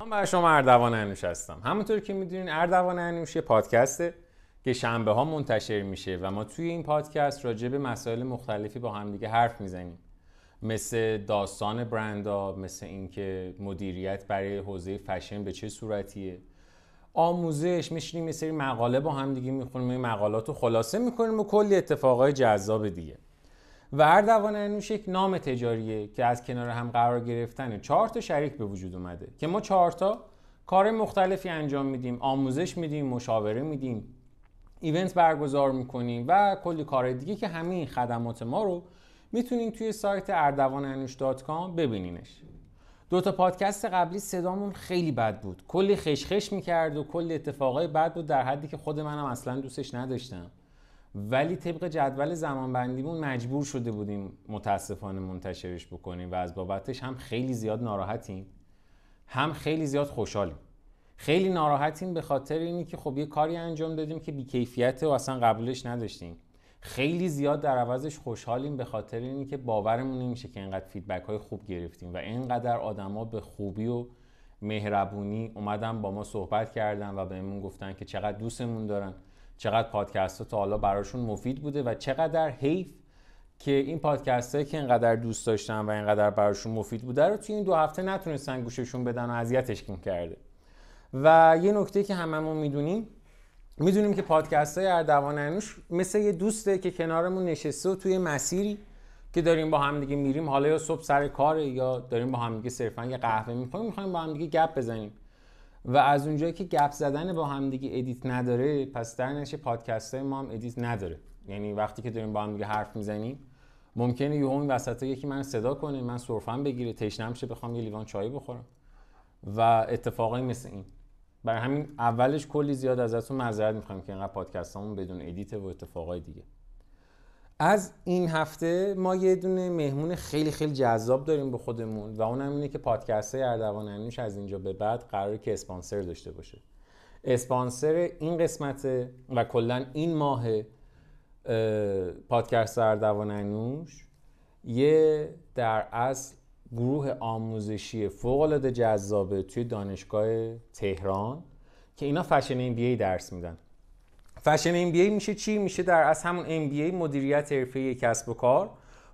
من برای شما اردوان انوش هستم همونطور که می‌دونین اردوان انوش یه پادکسته که شنبه ها منتشر میشه و ما توی این پادکست راجع به مسائل مختلفی با همدیگه حرف می‌زنیم. مثل داستان برندا مثل اینکه مدیریت برای حوزه فشن به چه صورتیه. آموزش میشینیم یه سری مقاله با هم دیگه می‌خونیم این مقالات رو خلاصه می‌کنیم و کلی اتفاقای جذاب دیگه. و اردوان انوش یک نام تجاریه که از کنار هم قرار گرفتن چهار تا شریک به وجود اومده که ما چهار تا کار مختلفی انجام میدیم آموزش میدیم مشاوره میدیم ایونت برگزار می‌کنیم و کلی کار دیگه که همه این خدمات ما رو می‌تونین توی سایت اردوانانوش.com ببینینش. دو تا پادکست قبلی صدامون خیلی بد بود. کلی خشخش می‌کرد و کلی اتفاقای بد بود در حدی که خود منم اصلا دوستش نداشتم. ولی طبق جدول زمانبندیمون مجبور شده بودیم متاسفانه منتشرش بکنیم و از بابتش هم خیلی زیاد ناراحتیم. هم خیلی زیاد خوشحالیم. خیلی ناراحتیم به خاطر اینی که خب یه کاری انجام دادیم که بیکیفیت و اصلا قبولش نداشتیم. خیلی زیاد در عوضش خوشحالیم به خاطر اینی که باورمون نمیشه که اینقدر فیدبک های خوب گرفتیم و اینقدر آدما به خوبی و مهربونی اومدن با ما صحبت کردن و بهمون گفتن که چقدر دوستمون دارن. چقدر پادکست ها تا حالا براشون مفید بوده و چقدر حیف که این پادکست هایی که اینقدر دوست داشتن و اینقدر براشون مفید بوده رو توی این دو هفته نتونستن گوششون بدن و اذیتش کرده. و یه نکته که هممون می‌دونیم می‌دونیم که پادکست های اردوان انوش مثل یه دوسته که کنارمون نشسته و توی مسیری که داریم با هم دیگه میریم حالا یا صبح سر کار یا داریم با هم دیگه صرفا یه قهوه می‌خوایم می‌خوایم با هم دیگه گپ بزنیم. و از اونجایی که گپ زدن با هم دیگه edit نداره پس در نتیجه پادکست های ما هم edit نداره. یعنی وقتی که داریم با هم دیگه حرف می‌زنیم ممکنه یه این وسط یکی من صدا کنه من سرفم بگیره تشنم شه بخوام یه لیوان چای بخورم. و اتفاقای مثل این. برای همین اولش کلی زیاد ازتون معذرت می‌خوایم که اینقدر پادکستامون بدون edit و اتفاقای دیگه. از این هفته ما یه دونه مهمون خیلی خیلی جذاب داریم به خودمون و اونم اینه که پادکست های اردوان انوش از اینجا به بعد قراره که اسپانسر داشته باشه. اسپانسر این قسمت و کلا این ماه پادکست اردوان انوش یه در اصل گروه آموزشی فوق العاده جذابه توی دانشگاه تهران که اینا فشن ام بی درس میدن. فشن ام بی میشه چی؟ میشه در از همون ام بی مدیریت حرفه کسب و کار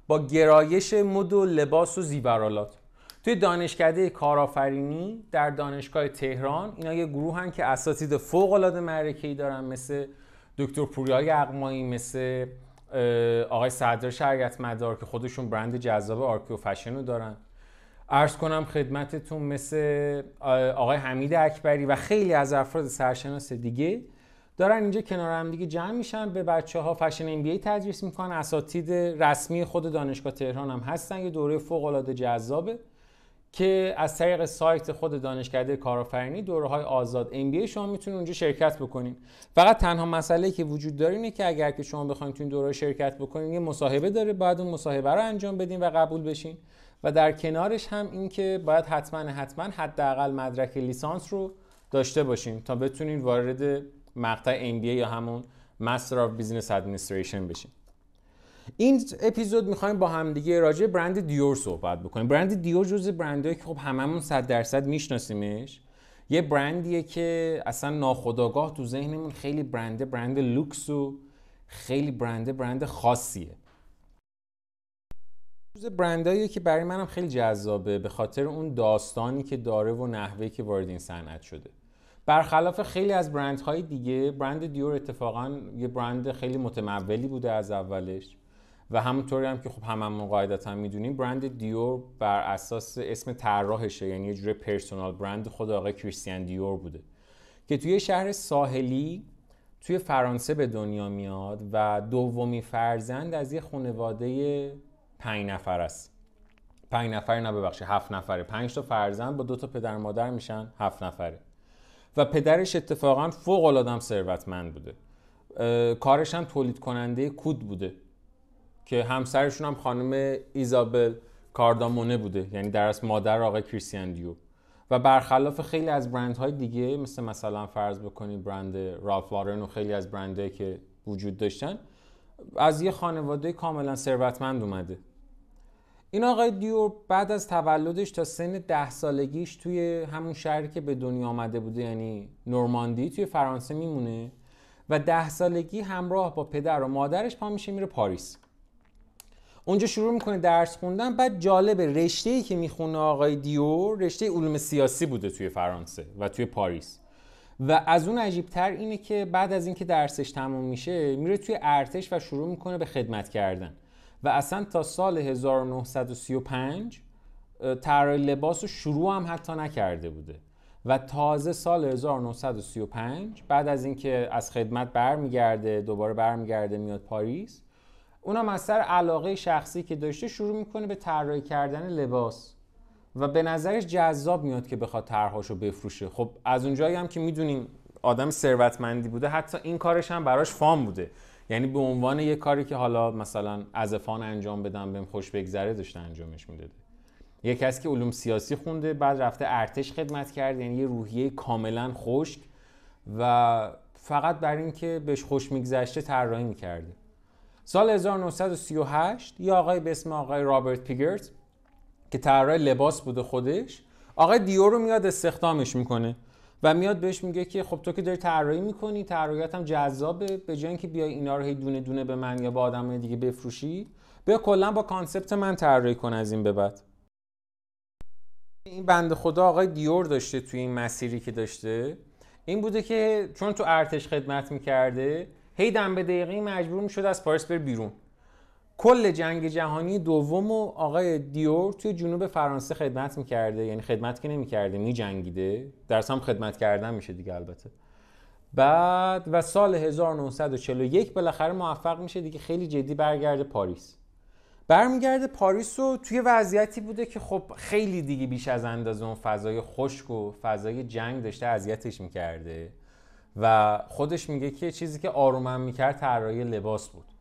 با گرایش مد و لباس و زیورالات. توی دانشکده کارآفرینی در دانشگاه تهران اینا یه گروه هن که اساتید فوق العاده معرکه‌ای دارن مثل دکتر پوریای اقمایی مثل آقای صدر شریعت مدار که خودشون برند جذاب آرکیو فشن دارن. عرض کنم خدمتتون مثل آقای حمید اکبری و خیلی از افراد سرشناس دیگه دارن اینجا کنار هم دیگه جمع میشن به بچه ها fashion MBA تدریس می‌کنن. اساتید رسمی خود دانشگاه تهران هم هستن یه دوره فوق العاده جذابه که از طریق سایت خود دانشکده کارآفرینی دوره های آزاد MBA شما می‌تونید اونجا شرکت بکنین فقط تنها مسئله که وجود داره اینه که اگر که شما بخواید تو این دوره شرکت بکنین یه مصاحبه داره بعد اون مصاحبه رو انجام بدین و قبول بشین. و در کنارش هم این که باید حتما حتما حداقل مدرک لیسانس رو داشته باشین تا بتونین وارد مقطع MBA یا همون Master of Business Administration بشین این اپیزود می‌خوایم با هم دیگه راجع برند دیور صحبت بکنیم. برند دیور جزء برندهایی که خب هممون 100 درصد میشناسیمش. یه برندیه که اصلا ناخداگاه تو ذهنمون خیلی برنده برند لوکس و خیلی برنده برند خاصیه. جزء برندهایی که برای منم خیلی جذابه به خاطر اون داستانی که داره و نحوه که وارد این صنعت شده. برخلاف خیلی از برندهای دیگه برند دیور اتفاقا یه برند خیلی متمولی بوده از اولش. و همونطوری هم که خب هممون قاعدتا می‌دونیم برند دیور بر اساس اسم طراحشه. یعنی یه جوری پرسونال برند خود آقای کریستیان دیور بوده. که توی شهر ساحلی توی فرانسه به دنیا میاد و دومی فرزند از یه خانواده پنج نفر است. پنج نفر نه ببخشید هفت نفره. پنج تا فرزند با دو تا پدر مادر میشن هفت نفره. و پدرش اتفاقا فوق العاده ثروتمند بوده. کارش هم تولید کننده کود بوده که همسرشون هم خانم ایزابل کاردامونه بوده یعنی در از مادر آقای کریستیان دیو. و برخلاف خیلی از برندهای دیگه مثل مثلا فرض بکنید برند رالف وارن و خیلی از برندهایی که وجود داشتن از یه خانواده کاملا ثروتمند اومده. این آقای دیور بعد از تولدش تا سن ده سالگیش توی همون شهری که به دنیا آمده بوده یعنی نورماندی توی فرانسه میمونه و ده سالگی همراه با پدر و مادرش پا میشه میره پاریس. اونجا شروع می‌کنه درس خوندن بعد جالب رشته ای که می‌خونه آقای دیور رشته علوم سیاسی بوده توی فرانسه و توی پاریس. و از اون عجیبتر اینه که بعد از اینکه درسش تموم میشه میره توی ارتش و شروع می‌کنه به خدمت کردن. و اصلا تا سال 1935 طراحی لباس رو شروع هم حتی نکرده بوده. و تازه سال 1935 بعد از اینکه از خدمت برمیگرده دوباره برمیگرده میاد پاریس اونم از سر علاقه شخصی که داشته شروع می‌کنه به طراحی کردن لباس. و به نظرش جذاب میاد که بخواد طرحهاشو بفروشه. خب از اونجایی هم که می‌دونیم آدم ثروتمندی بوده حتی این کارش هم براش فام بوده. یعنی به عنوان یه کاری که حالا مثلا ازفان انجام بدم بهم خوش بگذره داشته انجامش می‌داده. یه کسی که علوم سیاسی خونده بعد رفته ارتش خدمت کرد یعنی یه روحیه کاملا خشک و فقط بر اینکه بهش خوش میگذشته طراحی می‌کرده. سال 1938 یه آقای به اسم آقای رابرت پیگرت که طراح لباس بوده خودش آقای دیور رو میاد استخدامش می‌کنه. و میاد بهش میگه که خب تو که داری طراحی می‌کنی طراحیات هم جذابه. به جای اینکه بیای اینا رو هی دونه دونه به من یا به آدم دیگه بفروشی بیا کلا با concept من طراحی کن از این به بعد. این بنده خدا آقای دیور داشته توی این مسیری که داشته. این بوده که چون تو ارتش خدمت می‌کرده هی دم به دقیقه مجبور می‌شد از پاریس بره بیرون. کل جنگ جهانی دوم و آقای دیور توی جنوب فرانسه خدمت می‌کرده. یعنی خدمت که نمی‌کرده میجنگیده. درس هم خدمت کردن میشه دیگه البته. بعد و سال 1941 بالاخره موفق میشه دیگه خیلی جدی برگرده پاریس. برمیگرده پاریس رو توی وضعیتی بوده که خب خیلی دیگه بیش از اندازه اون فضای خشک و فضای جنگ داشته اذیتش می‌کرده و خودش میگه که چیزی که آرومم می‌کرد طراحی لباس بود.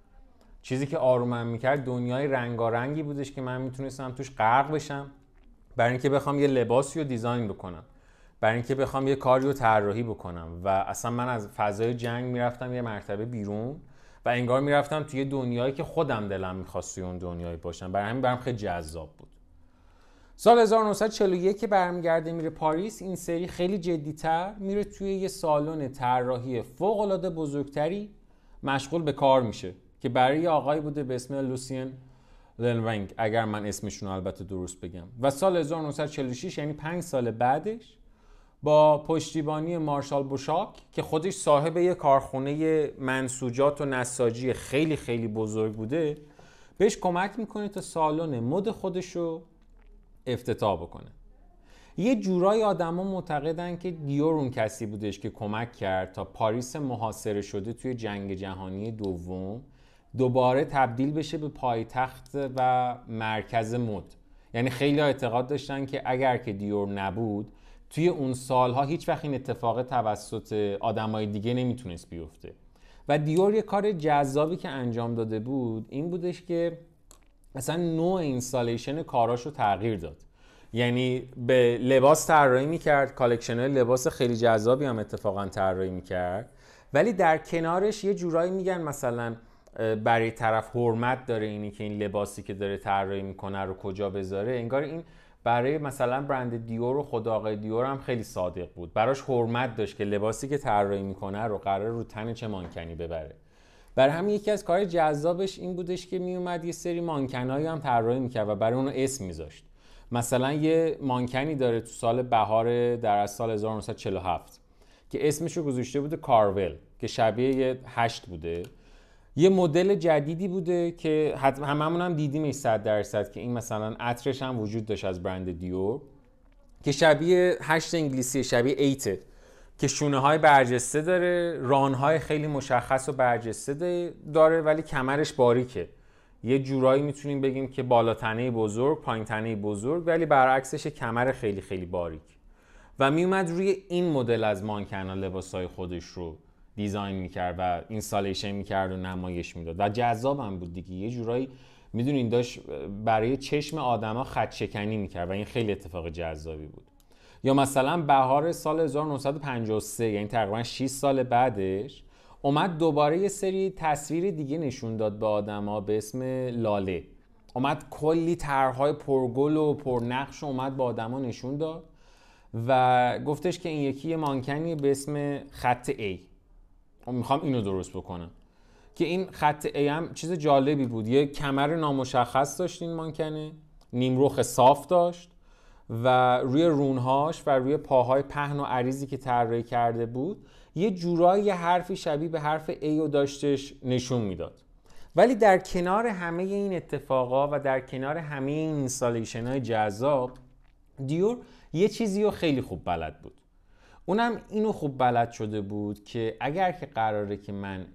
چیزی که آرومم می‌کرد دنیای رنگارنگی بودش که من می‌تونستم توش غرق بشم. برای اینکه بخوام یه لباسی رو دیزاین بکنم. برای اینکه بخوام یه کاری رو طراحی بکنم. و اصلا من از فضای جنگ می‌رفتم یه مرتبه بیرون و انگار می‌رفتم توی دنیایی که خودم دلم می‌خواست توی اون دنیایی باشم. برای همین برام خیلی جذاب بود. سال 1941 که برمیگرده میره پاریس این سری خیلی جدیتر میره توی یه سالن طراحی فوق العاده بزرگتری مشغول به کار میشه. که برای یه آقایی بوده به اسم لوسین لنونگ اگر من اسمشون البته درست بگم. و سال 1946 یعنی 5 سال بعدش با پشتیبانی مارشال بوشاک که خودش صاحب یه کارخونه منسوجات و نساجی خیلی خیلی بزرگ بوده بهش کمک می‌کنه تا سالن مد خودش رو افتتاح بکنه. یه جورای آدما معتقدن که دیور اون کسی بودش که کمک کرد تا پاریس محاصره شده توی جنگ جهانی دوم دوباره تبدیل بشه به پایتخت و مرکز مد. یعنی خیلی اعتقاد داشتن که اگر که دیور نبود توی اون سالها هیچ وقت این اتفاق توسط آدمای دیگه نمی‌تونست بیفته. و دیور یه کار جذابی که انجام داده بود این بودش که اصلا نوع installation کاراش رو تغییر داد. یعنی یه لباس طراحی می‌کرد collection لباس خیلی جذابی هم اتفاقا طراحی می‌کرد. ولی در کنارش یه جورایی میگن مثلا برای طرف حرمت داره اینی که این لباسی که داره طراحی می‌کنه رو کجا بذاره. انگار این برای مثلا برند دیور و خدا آقای دیور هم خیلی صادق بود. براش حرمت داشت که لباسی که طراحی می‌کنه رو قرار رو تن چه مانکنی ببره. برای همین یکی از کار جذابش این بودش که میومد یه سری مانکنایی هم طراحی می‌کرد و برای اونو اسم میذاشت. مثلا یه مانکنی داره تو سال بهار در از سال 1947 که اسمش رو گذاشته بوده کارول که شبیه یه هشت بوده. یه مدل جدیدی بوده که هممون هم دیدیمش 100 درصد که این مثلا عطرش هم وجود داشت از برند دیور که شبیه هشت انگلیسی شبیه ایته که شونه های برجسته داره ران های خیلی مشخص و برجسته داره ولی کمرش باریکه. یه جورایی می‌تونیم بگیم که بالا تنه بزرگ پایین تنه بزرگ ولی برعکسش کمر خیلی خیلی باریک. و میومد روی این مدل از مانکنا لباس های خودش رو دیزاین می‌کرد و اینستالیشن می‌کرد و نمایش می‌داد. و جذاب هم بود دیگه. یه جورایی می‌دونین داشت برای چشم آدما خط شکنی می‌کرد و این خیلی اتفاق جذابی بود. یا مثلا بهار سال 1953 یعنی تقریبا 6 سال بعدش اومد دوباره یه سری تصویر دیگه نشون داد به آدما به اسم لاله. اومد کلی طرحهای پرگل و پرنقش اومد با آدما نشون داد و گفتش که این یکی یه مانکنی به اسم خط A. می‌خوام اینو درست بکنم. که این خط A هم چیز جالبی بود. یه کمر نامشخص داشت این مانکنه نیمروخ صاف داشت. و روی رونهاش و روی پاهای پهن و عریضی که طراحی کرده بود یه جورایی حرفی شبیه به حرف A رو داشتش نشون می‌داد. ولی در کنار همه این اتفاقا و در کنار همه این اینستالیشن های جذاب دیور یه چیزی رو خیلی خوب بلد بود. اونم اینو خوب بلد شده بود که اگر که قراره که من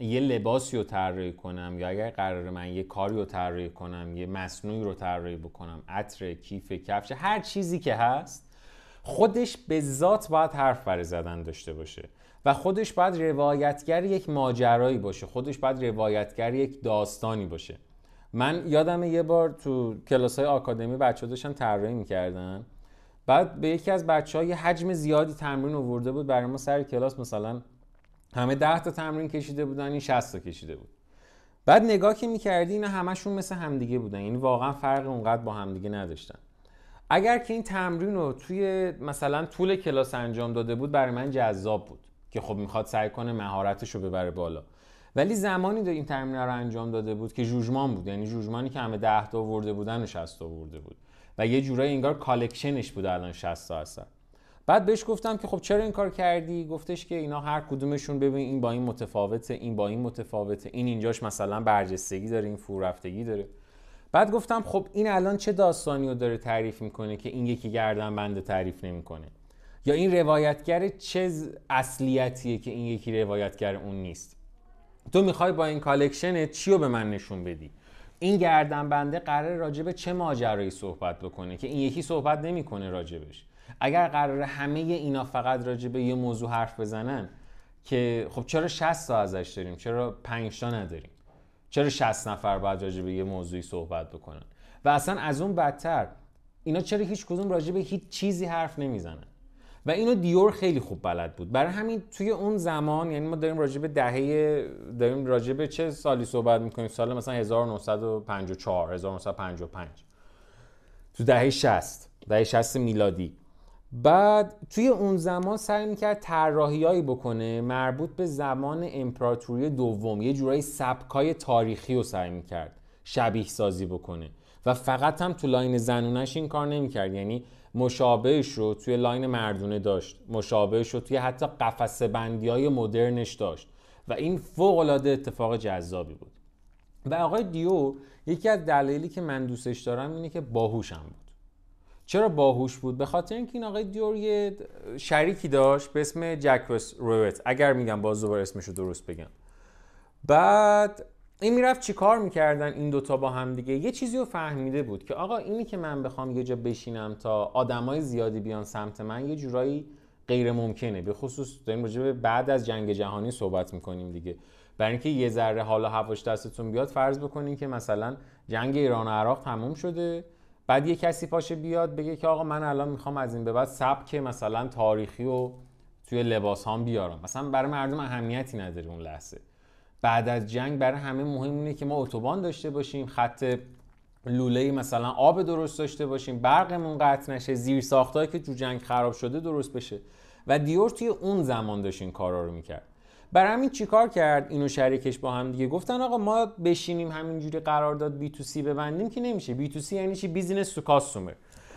یه لباسی رو طراحی کنم یا اگر قراره من یه کاری رو طراحی کنم یه مصنوعی رو طراحی بکنم عطر کیف کفش هر چیزی که هست خودش به ذات باید حرف برای زدن داشته باشه و خودش باید روایتگر یک ماجرایی باشه. خودش باید روایتگر یک داستانی باشه. من یادم یه بار تو کلاس های آکادمی بچه داشتن طراحی می‌کردن. بعد به یکی از بچه های حجم زیادی تمرین آورده بود. برای ما سر کلاس مثلا همه 10 تا تمرین کشیده بودن این 60 تا کشیده بود. بعد نگاه که می‌کردی اینا همشون مثل همدیگه بودن. یعنی واقعا فرق اونقدر با همدیگه نداشتن. اگر که این تمرین رو توی مثلا طول کلاس انجام داده بود برای من جذاب بود که خب می‌خواد سعی کنه مهارتش رو ببره بالا. ولی زمانی دو این تمرین رو انجام داده بود که جوجمان بود. یعنی جوجمانی که همه 10 تا آورده بودن و 60 تا آورده بود. و یه جورایی انگار کالکشنش بود الان 60 تا هستن بعد بهش گفتم که خب چرا این کار کردی؟ گفتش که اینا هر کدومشون ببین این با این متفاوته این با این متفاوته این اینجاش مثلا برجستگی داره این فوررفتگی داره. بعد گفتم خب این الان چه داستانی رو داره تعریف می‌کنه که این یکی گردن بنده تعریف نمی‌کنه؟ یا این روایتگر چه اصلیتیه که این یکی روایتگر اون نیست؟ تو می‌خوای با این collection چی رو به من نشون بدی؟ این گردن بنده قراره راجبه چه ماجرایی صحبت بکنه که این یکی صحبت نمی‌کنه راجبش. اگر قراره همه اینا فقط راجبه یه موضوع حرف بزنن که خب چرا 60 تا ازش داریم؟ چرا 5 تا نداریم؟ چرا 60 نفر باید راجبه یه موضوعی صحبت بکنن؟ و اصلا از اون بدتر اینا چرا هیچ کدوم راجبه هیچ چیزی حرف نمی‌زنن؟ و اینو دیور خیلی خوب بلد بود. برای همین توی اون زمان یعنی ما داریم راجع به دهه داریم راجع به چه سالی صحبت می‌کنیم؟ سال مثلا 1954 1955 تو دهه 60 دهه 60 میلادی. بعد توی اون زمان سعی می‌کرد طراحیایی بکنه مربوط به زمان امپراتوری دوم. یه جورایی سبکای تاریخی رو سعی می‌کرد شبیه سازی بکنه. و فقط هم تو لاین زنونش این کار نمی‌کرد. یعنی مشابهش رو توی لاین مردونه داشت. مشابهش رو توی حتی قفسه بندی های مدرنش داشت. و این فوق العاده اتفاق جذابی بود. و آقای دیو یکی از دلایلی که من دوستش دارم اینه که باهوشم بود. چرا باهوش بود؟ به خاطر اینکه این آقای دیور یه شریکی داشت به اسم جکوس رویت. اگر میگم باز دوباره اسمش رو درست بگم. بعد این می‌رفت چی کار می‌کردن این دوتا با هم دیگه؟ یه چیزی رو فهمیده بود که آقا اینی که من بخوام یه جا بشینم تا آدمای زیادی بیان سمت من یه جورایی غیر ممکنه. به خصوص داریم راجع بعد از جنگ جهانی صحبت می‌کنیم دیگه. برای اینکه یه ذره حالا هواش دستتون بیاد فرض بکنین که مثلا جنگ ایران و عراق تموم شده. بعد یه کسی پاشه بیاد بگه که آقا من الان می‌خوام از این به بعد سبک مثلا تاریخی و توی لباس هم بیارم. مثلا برای مردم اهمیتی نداره اون لحظه. بعد از جنگ برای همه مهم اینه که ما اتوبان داشته باشیم خط لوله مثلا آب درست داشته باشیم برقمون قطع نشه زیر ساختایی که تو جنگ خراب شده درست بشه. و دیور توی اون زمان داشت این کارا رو می‌کرد. برای همین چیکار کرد؟ اینو شریکش با هم دیگه گفتن آقا ما بشینیم همینجوری قرارداد B2C ببندیم که نمیشه. B2C یعنی چی؟ business to customer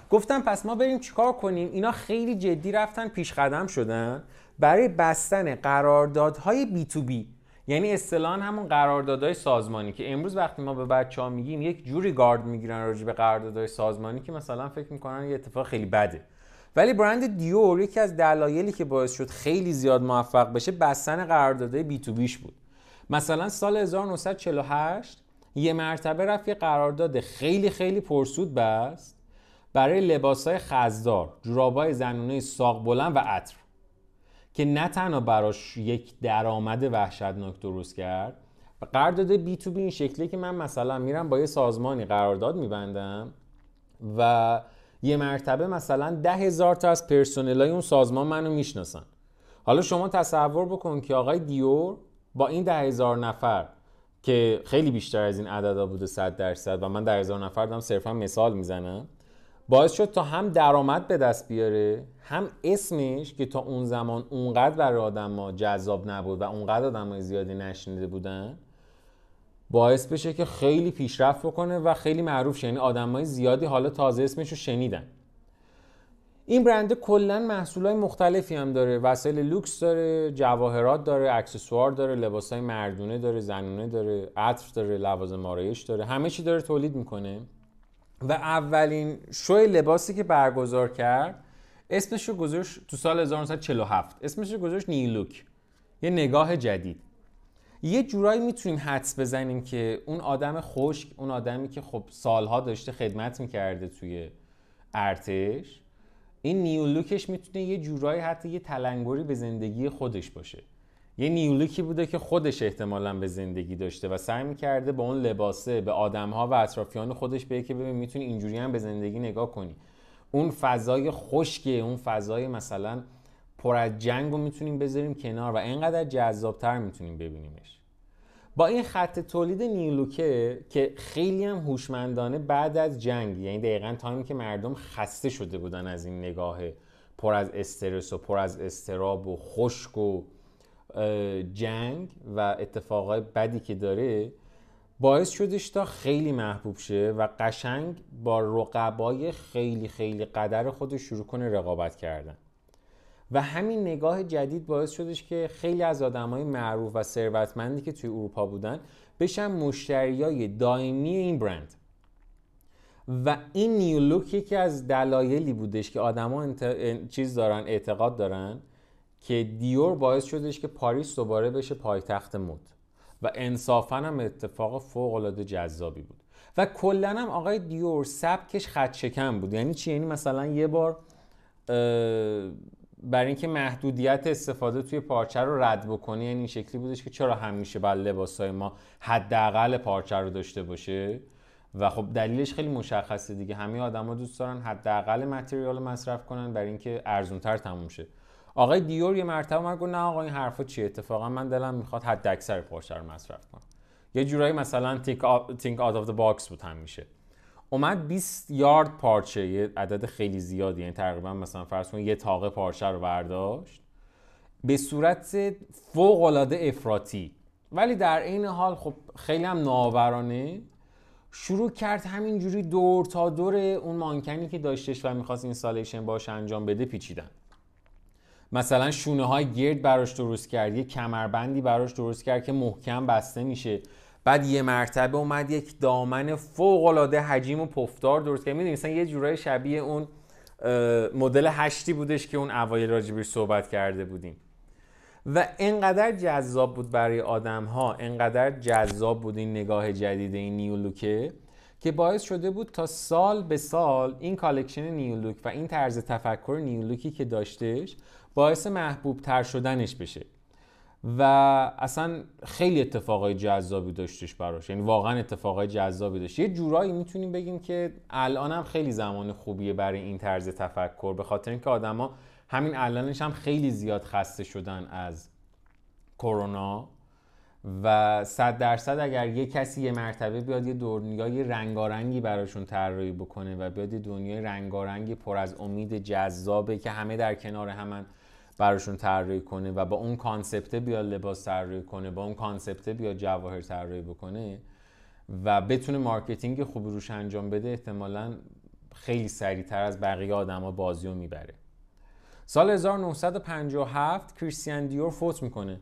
گفتم پس ما بریم چیکار کنیم؟ اینا خیلی جدی رفتن پیش قدم شدن. برای بستن قراردادهای B2B یعنی اصطلاحا همون قراردادهای سازمانی که امروز وقتی ما به بچه ها میگیم یک جوری گارد می‌گیرن راجع به قراردادهای سازمانی که مثلا فکر می‌کنن یه اتفاق خیلی بده. ولی برند دیور یکی از دلایلی که باعث شد خیلی زیاد موفق بشه بستن قراردادهای بی تو بیش بود. مثلا سال 1948 یه مرتبه رفت یه قرارداد خیلی خیلی پرسود بست برای لباسهای خزدار جورابای زنونه ساق بلند و عطر. که نه تنها براش یک درآمد وحشتناک درست کرد قرارداد بی تو بی این شکلی که من مثلا میرم با یه سازمانی قرارداد میبندم و یه مرتبه مثلا ده هزار تا از پرسنل اون سازمان منو می‌شناسن. حالا شما تصور بکن که آقای دیور با این ده هزار نفر که خیلی بیشتر از این عددا بوده 100 درصد و من در هزار نفر دارم صرفا مثال می‌زنم باعث شد تا هم درآمد به دست بیاره هم اسمش که تا اون زمان اونقدر برای آدم ها جذاب نبود و اونقدر آدم های زیادی نشنیده بودن باعث بشه که خیلی پیشرفت بکنه و خیلی معروف شه. یعنی آدم های زیادی حالا تازه اسمش رو شنیدن. این برنده کلا محصولات مختلفی هم داره. وسایل لوکس داره جواهرات داره اکسسوار داره لباسای مردونه داره زنونه داره عطر داره لوازم آرایش داره. همه چی داره تولید می‌کنه. و اولین شو لباسی که برگزار کرد اسمش رو گذاشت تو سال 1947 اسمش رو گذاشت نیلوک یه نگاه جدید. یه جورایی می‌تونیم حدس بزنیم که اون آدم خشک اون آدمی که خب سالها داشته خدمت می‌کرده توی ارتش این نیولوکش می‌تونه یه جورایی حتی یه تلنگری به زندگی خودش باشه. یه نیولوکی بوده که خودش احتمالا به زندگی داشته و سعی می‌کرده به اون لباسه به آدمها و اطرافیان خودش بگه که ببین می‌تونی اینجوری هم به زندگی نگاه کنی. اون فضای خشکه اون فضای مثلا پر از جنگ رو می‌تونیم بذاریم کنار و اینقدر جذابتر می‌تونیم ببینیمش. با این خط تولید نیولوکه که خیلی هم هوشمندانه بعد از جنگ یعنی دقیقا تایمی که مردم خسته شده بودن از این نگاه پر از استرس و پر از استراب و خشک و جنگ و اتفاقای بدی که داره باعث شدش تا خیلی محبوب شه و قشنگ با رقبای خیلی خیلی قدر خودش شروع کنه رقابت کردن. و همین نگاه جدید باعث شدش که خیلی از آدمای معروف و ثروتمندی که توی اروپا بودن بشن مشتریای دائمی این برند. و این نیولوک یکی از دلایلی بودش که آدما انت... چیز دارن اعتقاد دارن که دیور باعث شدش که پاریس دوباره بشه پایتخت مد. و انصافا هم اتفاق فوق العاده جذابی بود. و کلا هم آقای دیور سبکش خط شکن بود. یعنی چی؟ یعنی مثلا یه بار برای اینکه محدودیت استفاده توی پارچه رو رد بکنی یعنی این شکلی بودش که چرا همیشه باید لباسای ما حداقل پارچه رو داشته باشه؟ و خب دلیلش خیلی مشخصه دیگه. همه آدما دوست دارن حداقل material مصرف کنن برای اینکه ارزونتر تموم شه. آقای دیور یه مرتبه من گفت نه آقا این حرفا چیه؟ اتفاقا من دلم می‌خواد حد اکثر پارچه رو مصرف کنم. یه جورایی مثلا think out of the box بود هم میشه اومد 20 یارد پارچه یه عدد خیلی زیادی یعنی تقریبا مثلا فرض کنید یه تاقه پارچه رو برداشت. به صورت فوق العاده افراطی. ولی در این حال خب خیلی هم ناورانه شروع کرد همینجوری دور تا دور اون مانکنی که داشتش و می‌خواست اینستالیشن باش انجام بده پیچیدن. مثلا شونه های گرد براش درست کرد یه کمربندی براش درست کرد که محکم بسته میشه. بعد یه مرتبه اومد یک دامن فوق العاده حجیم و پفدار درست کرد. می‌دونی مثلا یه جورای شبیه اون مدل هشتی بودش که اون اوایل راجبش صحبت کرده بودیم. و انقدر جذاب بود برای آدم ها انقدر جذاب بود این نگاه جدید این New Look ه که باعث شده بود تا سال به سال این collection New Look و این طرز تفکر New Look ی که داشتش باعث محبوب تر شدنش بشه. و اصلا خیلی اتفاقای جذابی داشتش براش. یعنی واقعا اتفاقای جذابی داشت. یه جورایی می‌تونیم بگیم که الانم خیلی زمان خوبیه برای این طرز تفکر به خاطر اینکه آدما همین الانش هم خیلی زیاد خسته شدن از کرونا. و صد درصد اگر یه کسی یه مرتبه بیاد یه دنیای رنگارنگی براشون طراحی بکنه و بیاد یه دنیای رنگارنگی پر از امید جذابه که همه در کنار همن. براشون طراحی کنه و با اون concept بیاد لباس طراحی کنه با اون concept بیاد جواهر طراحی بکنه و بتونه marketing خوبی روش انجام بده احتمالا خیلی سریعتر از بقیه آدما بازی رو می‌بره. سال 1957 کریستیان دیور فوت می‌کنه.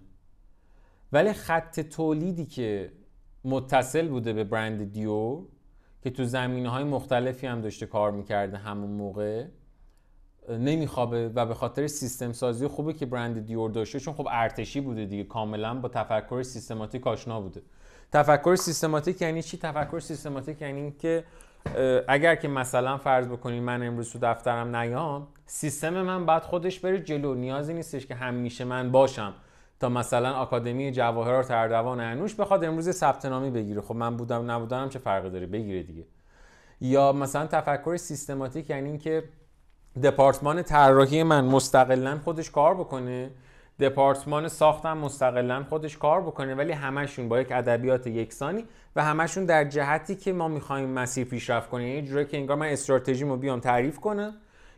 ولی خط تولیدی که متصل بوده به برند دیور که تو زمینه های مختلفی هم داشته کار می‌کرده همون موقع نمیخوابه و به خاطر سیستم سازی خوبه که برند دیور داشته چون خب ارتشی بوده دیگه کاملا با تفکر سیستماتیک آشنا بوده. تفکر سیستماتیک یعنی چی؟ تفکر سیستماتیک یعنی که اگر که مثلا فرض بکنید من امروز تو دفترم نیام سیستم من بعد خودش بره جلو. نیازی نیستش که همیشه من باشم تا مثلا آکادمی جواهرات اردوان انوش بخواد امروز ثبت نامی بگیره. خب من بودم نبودنم چه فرقی داره؟ بگیره دیگه. یا مثلا تفکر سیستماتیک یعنی اینکه دپارتمان طراحی من مستقلا خودش کار بکنه. دپارتمان ساختم مستقلا خودش کار بکنه. ولی همشون با یک ادبیات یکسانی و همشون در جهتی که ما می‌خوایم مسیر پیشرفت کنیم. یعنی جوری که انگار من استراتژیمو بیام تعریف کنم.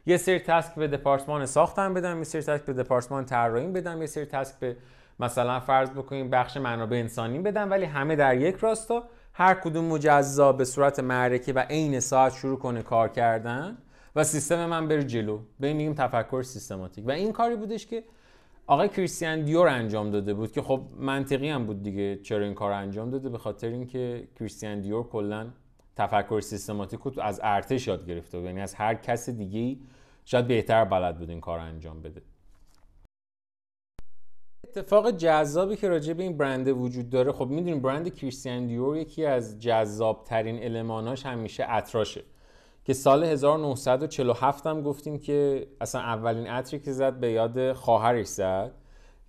یه سری تسک به دپارتمان ساختم بدم یه سری تسک به دپارتمان طراحی بدم یه سری تسک به مثلا فرض بکنیم بخش منابع انسانی بدم. ولی همه در یک راستا. هر کدوم مجزا به صورت معرکه و عین ساعت شروع کنه کار کردن. و سیستم من بره جلو. به میگیم تفکر سیستماتیک. و این کاری بودش که آقای کریستیان دیور انجام داده بود که خب منطقی هم بود دیگه چرا این کار انجام داده به خاطر اینکه کریستیان دیور کلا تفکر سیستماتیک رو از ارتش یاد گرفته بود. یعنی از هر کس دیگه شاید بهتر بلد بود این کار انجام بده. اتفاق جذابی که راجع به این برند وجود داره خب می‌دونیم برند کریستیان دیور یکی از جذاب ترین الماناش همیشه اتراشه که سال 1947 هم گفتیم که اصلا اولین عطری که زد به یاد خواهرش زد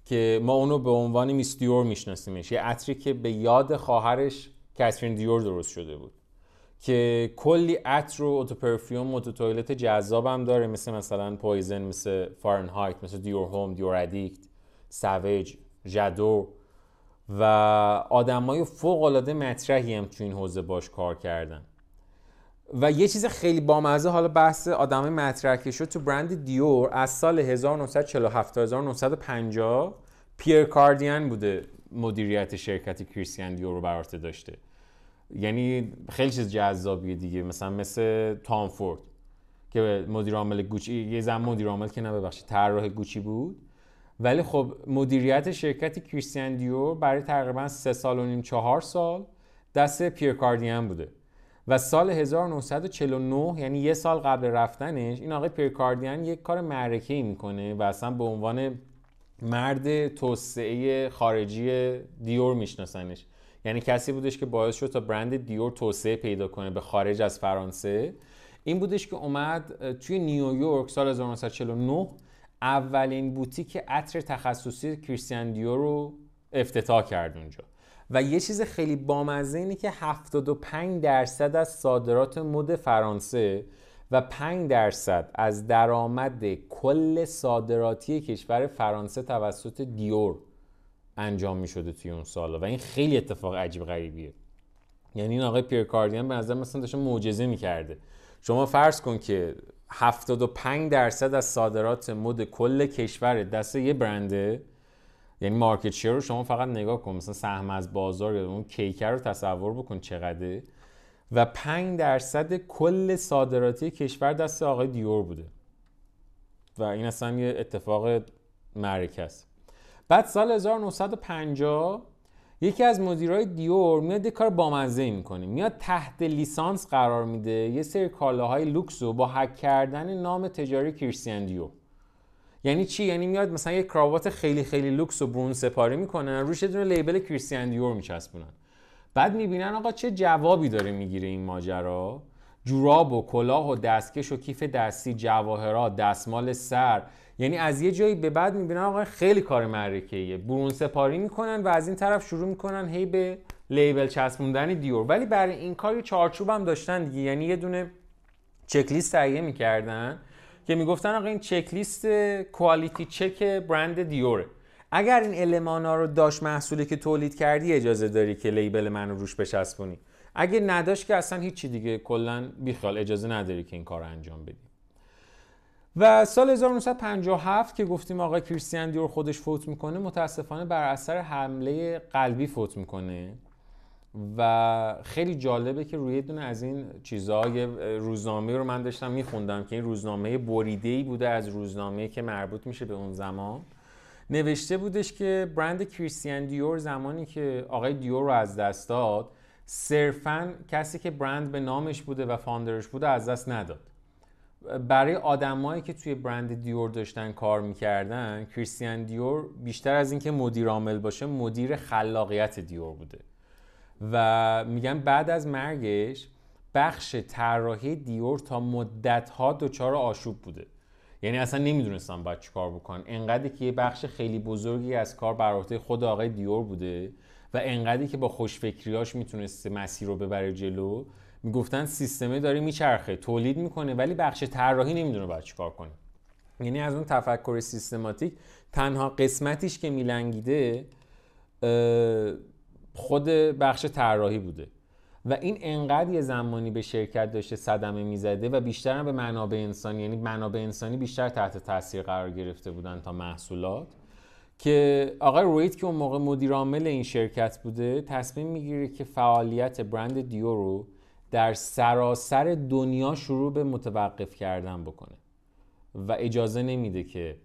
که ما اونو به عنوان Miss Dior میشناسیمش. یه عطری که به یاد خواهرش کاترین دیور درست شده بود. که کلی عطر و eau de parfum eau de toilette هم داره. مثل مثلا Poison مثل Fahrenheit مثل Dior Homme Dior Addict Sauvage J'adore و آدمای فوق العاده مطرحی هم تو این حوزه باش کار کردن. و یه چیز خیلی بامزه حالا بحث آدمای مطرح که شد تو برند دیور از سال 1947 تا 1950 پیر کاردین بوده مدیریت شرکت کریستیان دیور رو بر داشته. یعنی خیلی چیز جذابیه دیگه مثلا مثل تام فورد که مدیر عامل گوچی یه زن مدیر عامل که نه ببخشید طراح گوچی بود. ولی خب مدیریت شرکت کریستیان دیور برای تقریبا سه سال و نیم چهار سال دست پیر کاردین بوده. و سال 1949 یعنی یه سال قبل رفتنش این آقای پیر کاردین یک کار معرکه ای می‌کنه و اصلا به عنوان مرد توسعه خارجی دیور میشناسنش. یعنی کسی بودش که باعث شد تا برند دیور توسعه پیدا کنه به خارج از فرانسه. این بودش که اومد توی نیویورک سال 1949 اولین بوتیک عطر تخصصی کریستیان دیور رو افتتاح کرد اونجا. و یه چیز خیلی بامزه اینه که 75 درصد از صادرات مد فرانسه و 5 درصد از درآمد کل صادراتی کشور فرانسه توسط دیور انجام می شده توی اون سالا. و این خیلی اتفاق عجیب غریبیه. یعنی این آقای پیر کاردین به نظر مثلا داشته معجزه می‌کرده. شما فرض کن که 75 درصد از صادرات مد کل کشور دست یه برنده یعنی market share رو شما فقط نگاه کن مثلا سهم از بازار یا اون کیک رو تصور بکن چقدره. و 5 درصد کل صادراتی کشور دست آقای دیور بوده. و این اصلا یه اتفاق معرکه است. بعد سال 1950 یکی از مدیرای دیور میاد یه کار بامزه می‌کنه. میاد تحت لیسانس قرار میده. یه سری کالاهای لوکس رو با حک کردن نام تجاری کریستیان دیور یعنی چی؟ یعنی میاد مثلا یه کراوات خیلی خیلی لوکس و برون سپاری می‌کنن روش یه لیبل کریستیان دیور میچسبونن. بعد می‌بینن آقا چه جوابی داره می‌گیره این ماجرا؟ جوراب و کلاه و دستکش و کیف دستی جواهرات دستمال سر. یعنی از یه جایی به بعد می‌بینن آقا خیلی کار معرکه برون سپاری می‌کنن و از این طرف شروع می‌کنن هی به لیبل چسبوندن دیور. ولی برای این کار یه داشتن دیگه. یعنی یه دونه چکلیست تهیه می‌کردن. که می‌گفتن آقا این چکلیست کوالیتی چک برند دیوره اگر این المانا رو داشت محصولی که تولید کردی اجازه داری که لیبل منو روش بچسبونی. اگه نداشت که اصلا هیچی دیگه کلا بیخیال اجازه نداری که این کار رو انجام بدی. و سال 1957 که گفتیم آقای کریستیان دیور خودش فوت می‌کنه متاسفانه بر اثر حمله قلبی فوت می‌کنه. و خیلی جالبه که روی دونه از این چیزها یه روزنامه رو من داشتم میخوندم که این روزنامه بریده ای بوده از روزنامه که مربوط میشه به اون زمان. نوشته بودش که برند کریستیان دیور زمانی که آقای دیور رو از دست داد صرفا کسی که برند به نامش بوده و فاندرش بوده از دست نداد. برای آدمایی که توی برند دیور داشتن کار می‌کردن کریستیان دیور بیشتر از اینکه مدیر عامل باشه مدیر خلاقیت دیور بوده. و میگن بعد از مرگش بخش طراحی دیور تا مدت ها دچار آشوب بوده. یعنی اصلا نمی‌دونستم باید چی کار بکنن. انقدری که یه بخش خیلی بزرگی از کار بر خود آقای دیور بوده و انقدری که با خوشفکریاش می‌تونسته مسیر رو ببره جلو می‌گفتن سیستمه داره میچرخه تولید می‌کنه ولی بخش طراحی نمی‌دونه باید چیکار کنه. یعنی از اون تفکر سیستماتیک تنها قسمتیش که میلنگیده خود بخش طراحی بوده. و این انقدر یه زمانی به شرکت داشته صدمه می‌زده و بیشتر هم به منابع انسانی یعنی منابع انسانی بیشتر تحت تاثیر قرار گرفته بودن تا محصولات که آقای رویت که اون موقع مدیر عامل این شرکت بوده تصمیم می‌گیره که فعالیت برند دیو رو در سراسر دنیا شروع به متوقف کردن بکنه. و اجازه نمیده که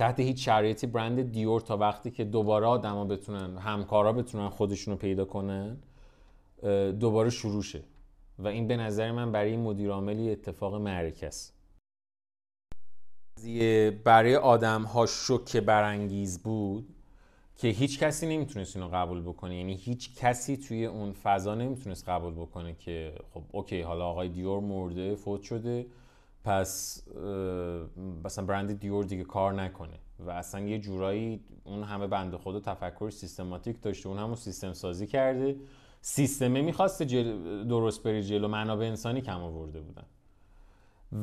تحت هیچ شرایطی برند دیور تا وقتی که دوباره آدما بتونن همکارا بتونن خودشون رو پیدا کنن دوباره شروع شه. و این به نظر من برای مدیر عاملی اتفاق معرکه است. برای آدم ها شوکه برانگیز بود که هیچ کسی نمی‌تونست اینو قبول بکنه. یعنی هیچ کسی توی اون فضا نمی‌تونست قبول بکنه که خب اوکی حالا آقای دیور مرده فوت شده. پس مثلا برند دیور دیگه کار نکنه. و اصلا یه جورایی اون همه بنده خدا تفکر سیستماتیک داشته. اون همون سیستم سازی کرده. سیستمه می‌خواسته جل... درست بری جلو. منابع انسانی کم آورده بودن.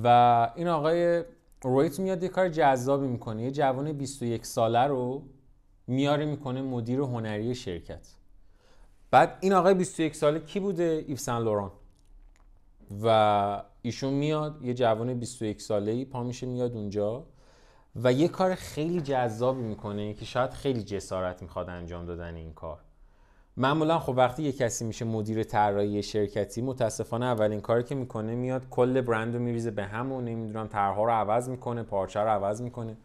و این آقای رویت میاد یه کار جذابی می‌کنه. یه جوان 21 ساله رو میاره می‌کنه مدیر هنری شرکت. بعد این آقای 21 ساله کی بوده؟ ایفسن لوران. و ایشون میاد یه جوان 21 ساله ای پا میشه میاد اونجا و یه کار خیلی جذابی می‌کنه که شاید خیلی جسارت می‌خواد انجام دادن این کار. معمولا خب وقتی یه کسی میشه مدیر طراحی شرکتی متاسفانه اولین کاری که می‌کنه میاد کل برند رو میریزه به هم و نمی‌دونم طرحها رو عوض می‌کنه پارچه رو عوض می‌کنه.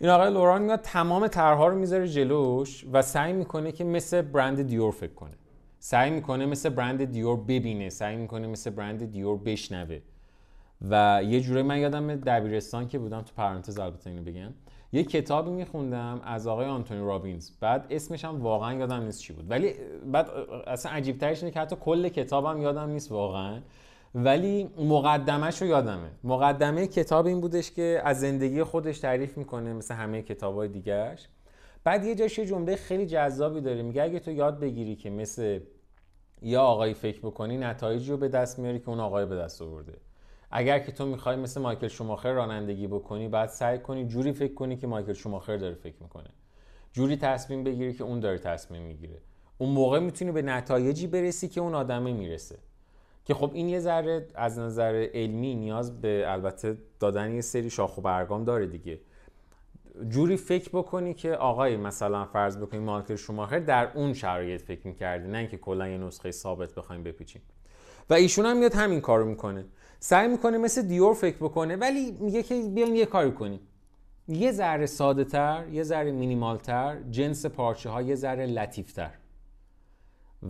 این آقای لوران میاد تمام طرحها رو می‌ذاره جلوش و سعی می‌کنه که مثل برند دیور فکر کنه. سعی می‌کنه مثل برند دیور ببینه سعی می‌کنه مثل برند دیور بشنوه. و یه جوره من یادم دبیرستان که بودم تو پرانتز البته اینو بگم یه کتابی میخوندم از آقای آنتونی رابینز. بعد اسمش هم واقعا یادم نیست چی بود. ولی بعد اصلا عجیب ترش اینه که حتی کل کتابم یادم نیست واقعا. ولی مقدمهش رو یادمه. مقدمه کتاب این بودش که از زندگی خودش تعریف می‌کنه مثل همه کتابای دیگهش بعد یه جاش یه جمله خیلی جذابی داره میگه اگه تو یاد بگیری که مثل یا آقایی فکر بکنی نتایجی رو به دست میاری که اون آقای به دست آورده. اگر که تو می‌خوای مثل مایکل شوماخر رانندگی بکنی بعد سعی کنی جوری فکر کنی که مایکل شوماخر داره فکر می‌کنه. جوری تصمیم بگیری که اون داره تصمیم می‌گیره. اون موقع می‌تونی به نتایجی برسی که اون آدمه می‌رسه. که خب این یه ذره از نظر علمی نیاز به البته دادن یه سری شاخ و برگام داره دیگه. جوری فکر بکنی که آقای مثلا فرض بکنی مایکل شوماخر در اون شرایط فکر می‌کرده نه اینکه کلا یه نسخه ثابت بخوایم بپیچیم. و ایشون هم میاد همین کارو می‌کنه. سعی می‌کنه مثل دیور فکر بکنه ولی میگه که بیاین یه کاری کنیم. یه ذره ساده تر یه ذره مینیمال تر جنس پارچه ها یه ذره لطیف تر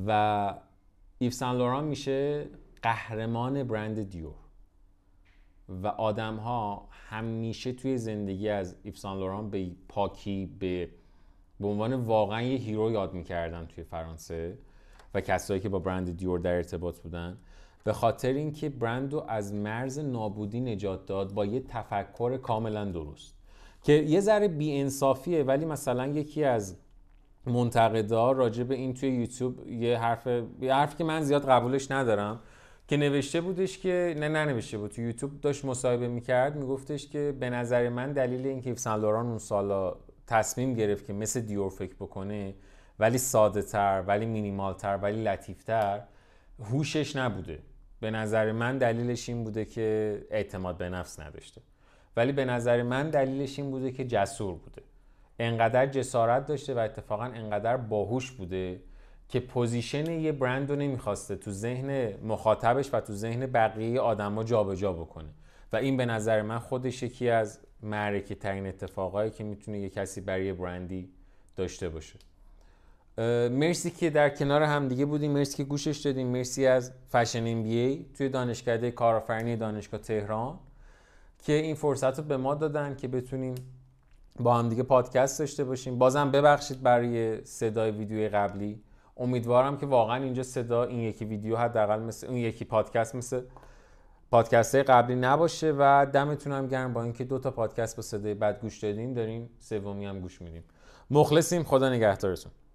و ایف سان لوران میشه قهرمان برند دیور. و آدم ها همیشه توی زندگی از ایو سن لوران به پاکی به به عنوان واقعا یه hero یاد می‌کردن توی فرانسه و کسایی که با برند دیور در ارتباط بودن. به خاطر اینکه برند رو از مرز نابودی نجات داد با یه تفکر کاملا درست. که یه ذره بیانصافیه ولی مثلا یکی از منتقدا راجع به این توی یوتیوب یه حرف یه حرفی که من زیاد قبولش ندارم. که نوشته بودش که نه ننوشته بود تو یوتیوب داشت مصاحبه می‌کرد میگفتش که به نظر من دلیل اینکه سان لوران اون سالا تصمیم گرفت که مثل دیور فکر بکنه ولی ساده تر ولی مینیمال تر ولی لطیف تر هوشش نبوده. به نظر من دلیلش این بوده که اعتماد به نفس نداشته. ولی به نظر من دلیلش این بوده که جسور بوده. انقدر جسارت داشته و اتفاقا انقدر باهوش بوده که position یه برند رو نمی‌خواسته تو ذهن مخاطبش و تو ذهن بقیه آدما جابجا بکنه. و این به نظر من خودش یکی از معرکه ترین اتفاقایی که می‌تونه یه کسی برای برندی داشته باشه. مرسی که در کنار هم دیگه بودیم. مرسی که گوش دادین. مرسی از fashion MBA توی دانشکده کارآفرینی دانشگاه تهران که این فرصت رو به ما دادن که بتونیم با هم دیگه پادکست داشته باشیم. بازم ببخشید برای صدای ویدیوی قبلی. امیدوارم که واقعا اینجا صدا این یکی ویدیو حداقل مثل اون یکی پادکست مثل پادکست قبلی نباشه و دمتون هم گرم با اینکه دو تا پادکست با صدای بد گوش دادین داریم سومی هم گوش میدیم مخلصیم. خدا نگهدارتون.